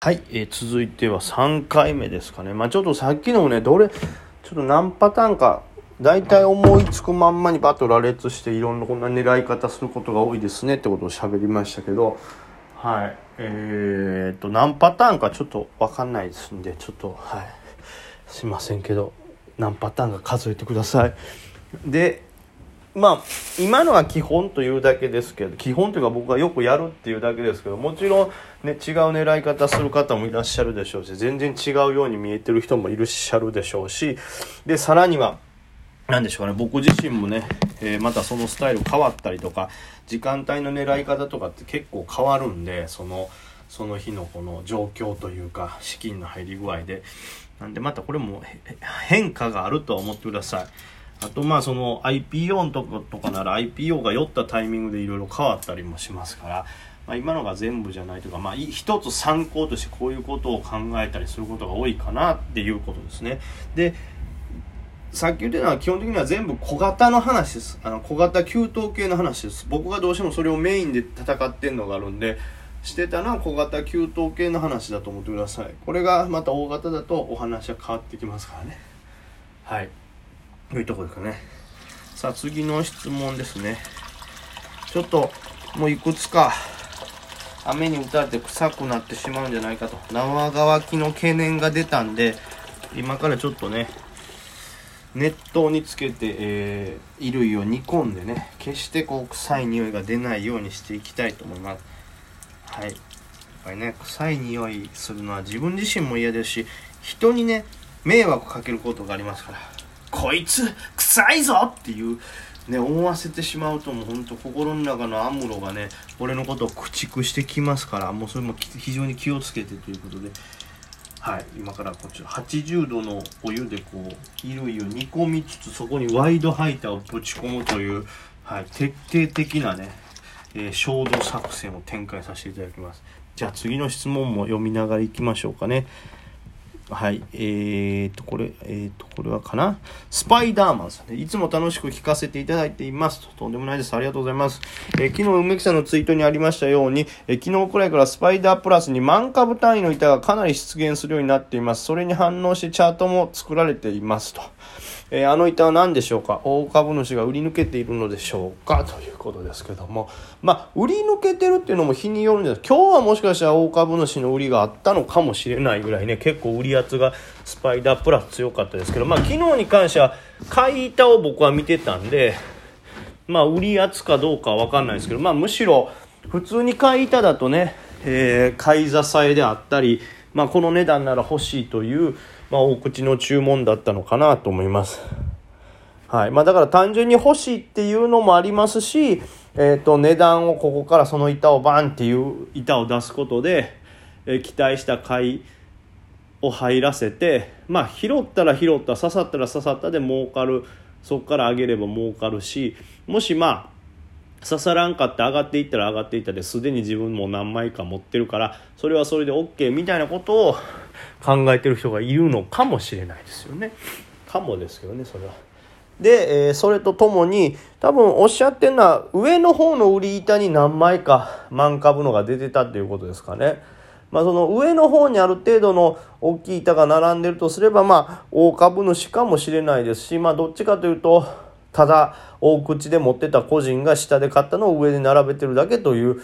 はい、えー続いては3回目ですかね。まあちょっとさっきのね、どれ、ちょっと何パターンか、大体思いつくまんまにバッと羅列していろんなこんな狙い方することが多いですねってことを喋りましたけど、はい、えー、っと、何パターンかちょっとわかんないですんで、ちょっと、はい、すいませんけど、何パターンか数えてください。で、まあ今のは基本というだけですけど基本というか僕がよくやるっていうだけですけどもちろん、ね、違う狙い方する方もいらっしゃるでしょうし全然違うように見えてる人もいらっしゃるでしょうしでさらには何でしょうね僕自身もね、えーまたそのスタイル変わったりとか時間帯の狙い方とかって結構変わるんでそのその日のこの状況というか資金の入り具合で。なんでまたこれも変化があるとは思ってください。あとまあその IPO のとかとかなら IPO が酔ったタイミングでいろいろ変わったりもしますから、まあ、今のが全部じゃないというか、まあ、一つ参考としてこういうことを考えたりすることが多いかなっていうことですね。でさっき言ってたのは基本的には全部小型の話です。あの小型給湯系の話です。僕がどうしてもそれをメインで戦ってんのがあるんで、してたのは小型給湯系の話だと思ってください。これがまた大型だとお話は変わってきますからね。はい。というとこですかね。さあ次の質問ですね。ちょっともういくつか雨に打たれて臭くなってしまうんじゃないかと生乾きの懸念が出たんで今からちょっとね熱湯につけて、えー衣類を煮込んでね決してこう臭い匂いが出ないようにしていきたいと思いますはいやっぱりね臭い匂いするのは自分自身も嫌ですし人にね迷惑かけることがありますからこいつ臭いぞっていうね思わせてしまうともうほんと心の中のアムロがね俺のことを駆逐してきますからもうそれも非常に気をつけてということで。はい、今からこっち80度のお湯でこう衣類を煮込みつつそこにワイドハイターをぶち込むという、はい、徹底的なね、えー消毒作戦を展開させていただきます。じゃあ次の質問も読みながらいきましょうかね。はいえー、とこれえー、とこれはかな？スパイダーマンさんでいつも楽しく聞かせていただいています。ととんでもないです。ありがとうございます、えー昨日梅木さんのツイートにありましたように、えー昨日くらいからスパイダープラスに万株単位の板がかなり出現するようになっています。それに反応してチャートも作られていますと。えーあの板は何でしょうか？大株主が売り抜けているのでしょうか？ということですけども。まあ売り抜けてるっていうのも日によるんです。今日はもしかしたら大株主の売りがあったのかもしれないぐらいね結構売り圧がスパイダープラス強かったですけど。まあ昨日に関しては買い板を僕は見てたんでまあ売り圧かどうかは分かんないですけど、まあ、むしろ普通に買い板だとね、えー買い支えであったり、まあ、この値段なら欲しいという、まあ、大口の注文だったのかなと思います。はいまあ、だから単純に欲しいっていうのもありますし、えー、と値段をここからその板をバンっていう板を出すことで、えー期待した買いを入らせてまあ拾ったら拾った刺さったら刺さったで儲かるそこから上げれば儲かるしもしまあ刺さらんかって上がっていったら上がっていったですでに自分も何枚か持ってるからそれはそれで OK みたいなことを考えてる人がいるのかもしれないですよね。かもですけどねそれは。で、えーそれとともに多分おっしゃってるのは上の方の売り板に何枚か万株のが出てたっていうことですかね。まあ、その上の方にある程度の大きい板が並んでるとすればまあ大株主かもしれないですしまあどっちかというとただ大口で持ってた個人が下で買ったのを上で並べてるだけという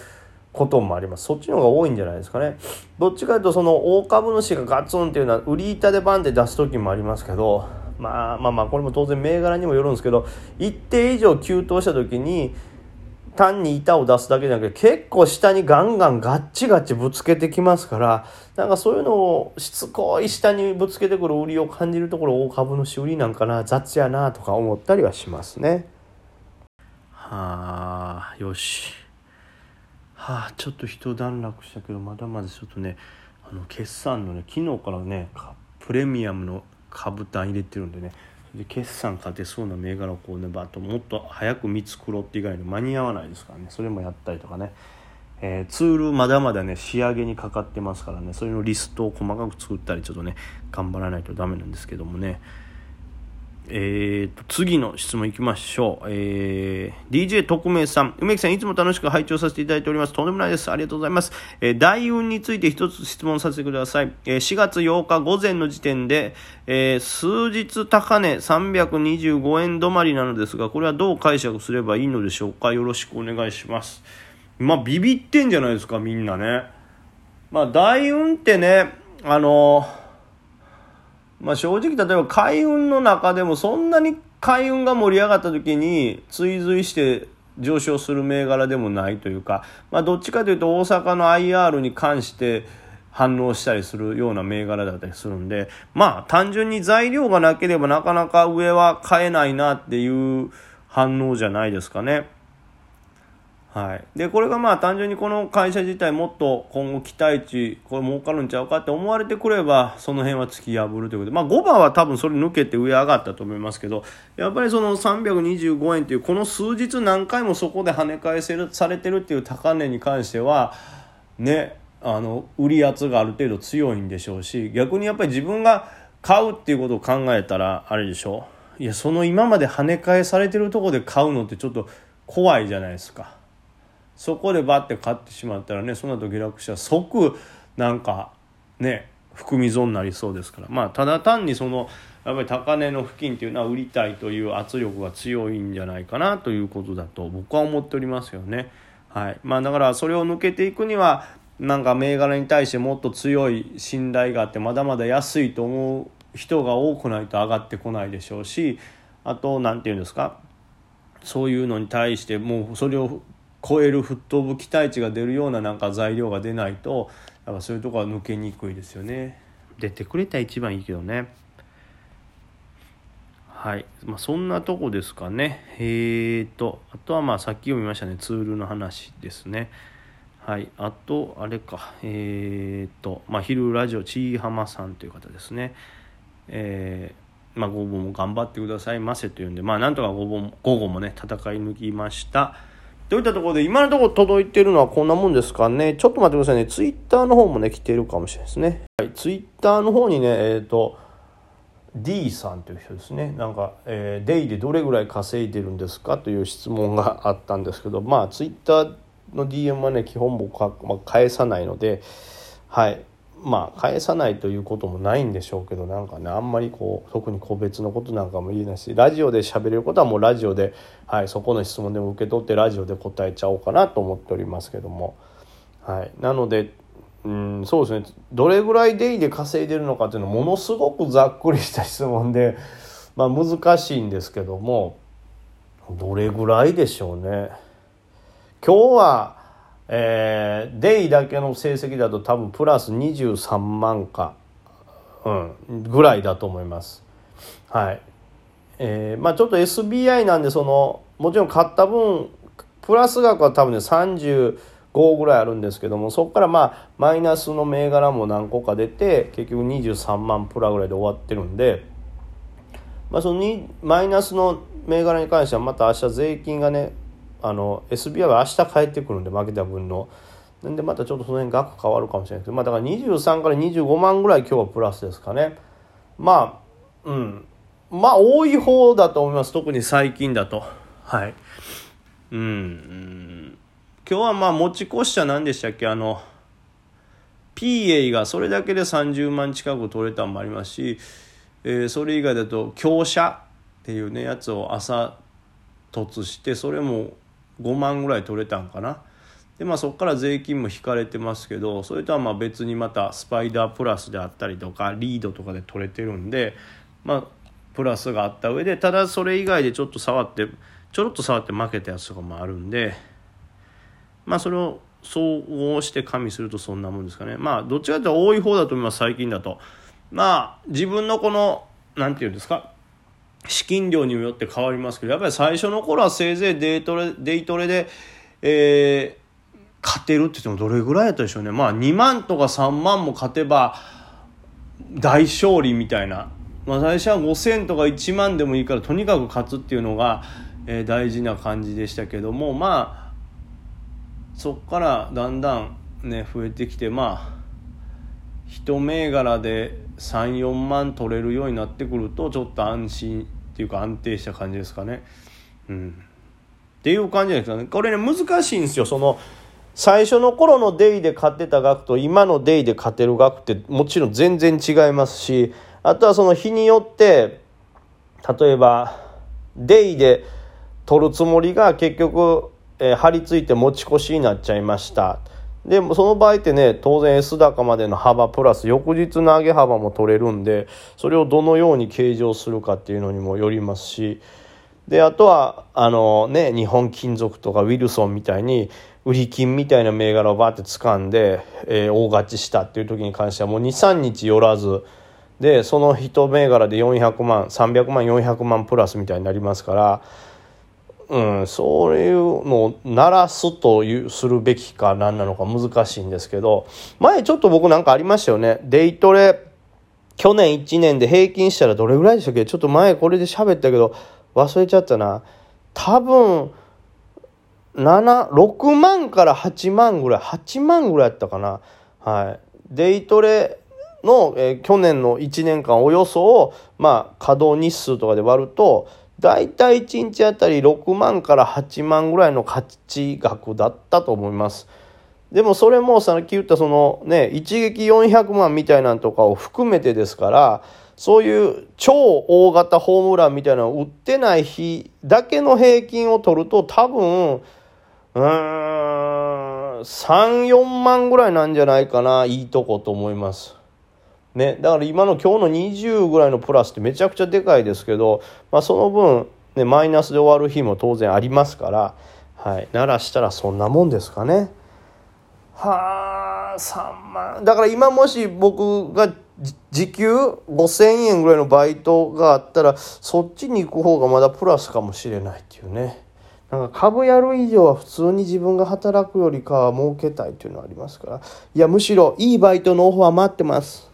こともあります。そっちの方が多いんじゃないですかね。どっちかというとその大株主がガツンっていうのは売り板でバンで出す時もありますけどまあまあまあこれも当然銘柄にもよるんですけど一定以上急騰した時に単に板を出すだけじゃなくて結構下にガンガンガッチガチぶつけてきますからなんかそういうのをしつこい下にぶつけてくる売りを感じるところ大株主売りなんかな雑やなとか思ったりはしますね。はあよし。はあちょっと一段落したけどまだまだちょっとねあの決算のね昨日からねプレミアムの株単入れてるんでねで決算勝てそうな銘柄をこうねバッともっと早く見繕って以外に間に合わないですからね。それもやったりとかね、えーツールまだまだね仕上げにかかってますからね。それのリストを細かく作ったりちょっとね頑張らないとダメなんですけどもね。えーと、次の質問いきましょう。えー、DJ 特命さん。梅木さん、いつも楽しく拝聴させていただいております。とんでもないです。ありがとうございます。えー、大運について一つ質問させてください。えー、4月8日午前の時点で、えー、数日高値325円止まりなのですが、これはどう解釈すればいいのでしょうか？よろしくお願いします。まあ、ビビってんじゃないですか、みんなね。まあ、大運ってね、あのーまあ、正直例えば海運の中でもそんなに海運が盛り上がった時に追随して上昇する銘柄でもないというか、まあ、どっちかというと大阪の IR に関して反応したりするような銘柄だったりするんでまあ単純に材料がなければなかなか上は買えないなっていう反応じゃないですかね。はい、でこれがまあ単純にこの会社自体もっと今後期待値これ儲かるんちゃうかって思われてくればその辺は突き破るということで、まあ、5番は多分それ抜けて上上がったと思いますけどやっぱりその325円というこの数日何回もそこで跳ね返せるされてるっていう高値に関してはねあの売り圧がある程度強いんでしょうし逆にやっぱり自分が買うっていうことを考えたらあれでしょいやその今まで跳ね返されてるとこで買うのってちょっと怖いじゃないですか。そこでバッて買ってしまったらねその後下落したら即なんかね含み損になりそうですからまあただ単にそのやっぱり高値の付近っていうのは売りたいという圧力が強いんじゃないかなということだと僕は思っておりますよね。はいまあ、だからそれを抜けていくにはなんか銘柄に対してもっと強い信頼があってまだまだ安いと思う人が多くないと上がってこないでしょうしあと何て言うんですかそういうのに対してもうそれを超える吹っ飛ぶ期待値が出るようななんか材料が出ないとやっぱそういうとこは抜けにくいですよね。出てくれたら一番いいけどね。はい。まあそんなとこですかね。えーとあとはまあさっき読みましたね。ツールの話ですね。はい。あとあれか。えーとまあ昼ラジオちいはまさんという方ですね。えーまあ、午後も頑張ってくださいませというんで、まあ、なんとか午後午後もね戦い抜きました。といったところで今のところ届いてるのはこんなもんですかね。ちょっと待ってくださいね。ツイッターの方もね、来てるかもしれないですね。はい、ツイッターの方にね、えっ、ー、と、D さんという人ですね。なんか、えー、デイでどれぐらい稼いでるんですかという質問があったんですけど、まあ、ツイッターの DM はね、基本僕は、まあ、返さないので、はい。まあ返さないということもないんでしょうけどなんかねあんまりこう特に個別のことなんかも言えないしラジオで喋れることはもうラジオで、はい、そこの質問でも受け取ってラジオで答えちゃおうかなと思っておりますけども、はい、なのでうんそうですね。どれぐらいデイで稼いでるのかっていうのはものすごくざっくりした質問で、まあ、難しいんですけどもどれぐらいでしょうね。今日はえー、デイだけの成績だと多分プラス23万か、うん、ぐらいだと思います。はい。えー、まあちょっと SBI なんでそのもちろん買った分プラス額は多分ね35ぐらいあるんですけどもそこからまあマイナスの銘柄も何個か出て結局23万プラぐらいで終わってるんで、まあ、そのにマイナスの銘柄に関してはまた明日税金がねあの SBI は明日帰ってくるんで負けた分の。なんでまたちょっとその辺額変わるかもしれないけどまあだから23から25万ぐらい今日はプラスですかね。まあうん。まあ多い方だと思います。特に最近だと。はい。うん、今日はまあ持ち越しち何でしたっけ？あの PA がそれだけで30万近く取れたのもありますし、えー、それ以外だと強者っていうねやつを朝突してそれも5万ぐらい取れたんかな？でまあそこから税金も引かれてますけどそれとはまあ別にまたスパイダープラスであったりとかリードとかで取れてるんでまあプラスがあった上でただそれ以外でちょっと触ってちょろっと触って負けたやつとかもあるんでまあそれを総合して加味するとそんなもんですかね。まあどっちかというと多い方だと思います最近だと。まあ自分のこの何て言うんですか？資金量によって変わりますけどやっぱり最初の頃はせいぜいデイトレデイトレで、えー、勝てるって言ってもどれぐらいやったでしょうね。まあ2万とか3万も勝てば大勝利みたいな、まあ、最初は5,000とか1万でもいいからとにかく勝つっていうのが、えー、大事な感じでしたけどもまあそっからだんだんね増えてきてまあ一銘柄で34万取れるようになってくるとちょっと安心っていうか安定した感じですかね。うんっていう感じですかね。これね、難しいんですよ。その、最初の頃のデイで買ってた額と今のデイで勝てる額ってもちろん全然違いますし、あとはその日によって、例えば、デイで取るつもりが結局、えー、張り付いて持ち越しになっちゃいました。でもその場合ってね当然 S 高までの幅プラス翌日の上げ幅も取れるんでそれをどのように計上するかっていうのにもよりますしであとはあのね日本金属とかウィルソンみたいに売り金みたいな銘柄をバーって掴んで、えー、大勝ちしたっていう時に関してはもう23日寄らずでその一銘柄で400万300万400万プラスみたいになりますからうん、そういうのを鳴らすというするべきか何なのか難しいんですけど前ちょっと僕なんかありましたよね。デイトレ去年1年で平均したらどれぐらいでしたっけ？ちょっと前これで喋ったけど忘れちゃったな。多分6万から8万ぐらい8万ぐらいやったかな。はい。デイトレの、えー、去年の1年間およそをまあ稼働日数とかで割ると大体1日あたり6万から8万ぐらいの価値額だったと思います。でもそれもさっき言ったそのね一撃400万みたいなんとかを含めてですからそういう超大型ホームランみたいなのを打ってない日だけの平均を取ると多分うーん34万ぐらいなんじゃないかないいとこと思います。ね、だから今の今日の20ぐらいのプラスってめちゃくちゃでかいですけど、まあ、その分、ね、マイナスで終わる日も当然ありますから、はい、ならしたらそんなもんですかね。はあ3万だから今もし僕が時給5,000円ぐらいのバイトがあったらそっちに行く方がまだプラスかもしれないっていうね。なんか株やる以上は普通に自分が働くよりかは儲けたいっていうのはありますから。いやむしろいいバイトのオファー待ってます。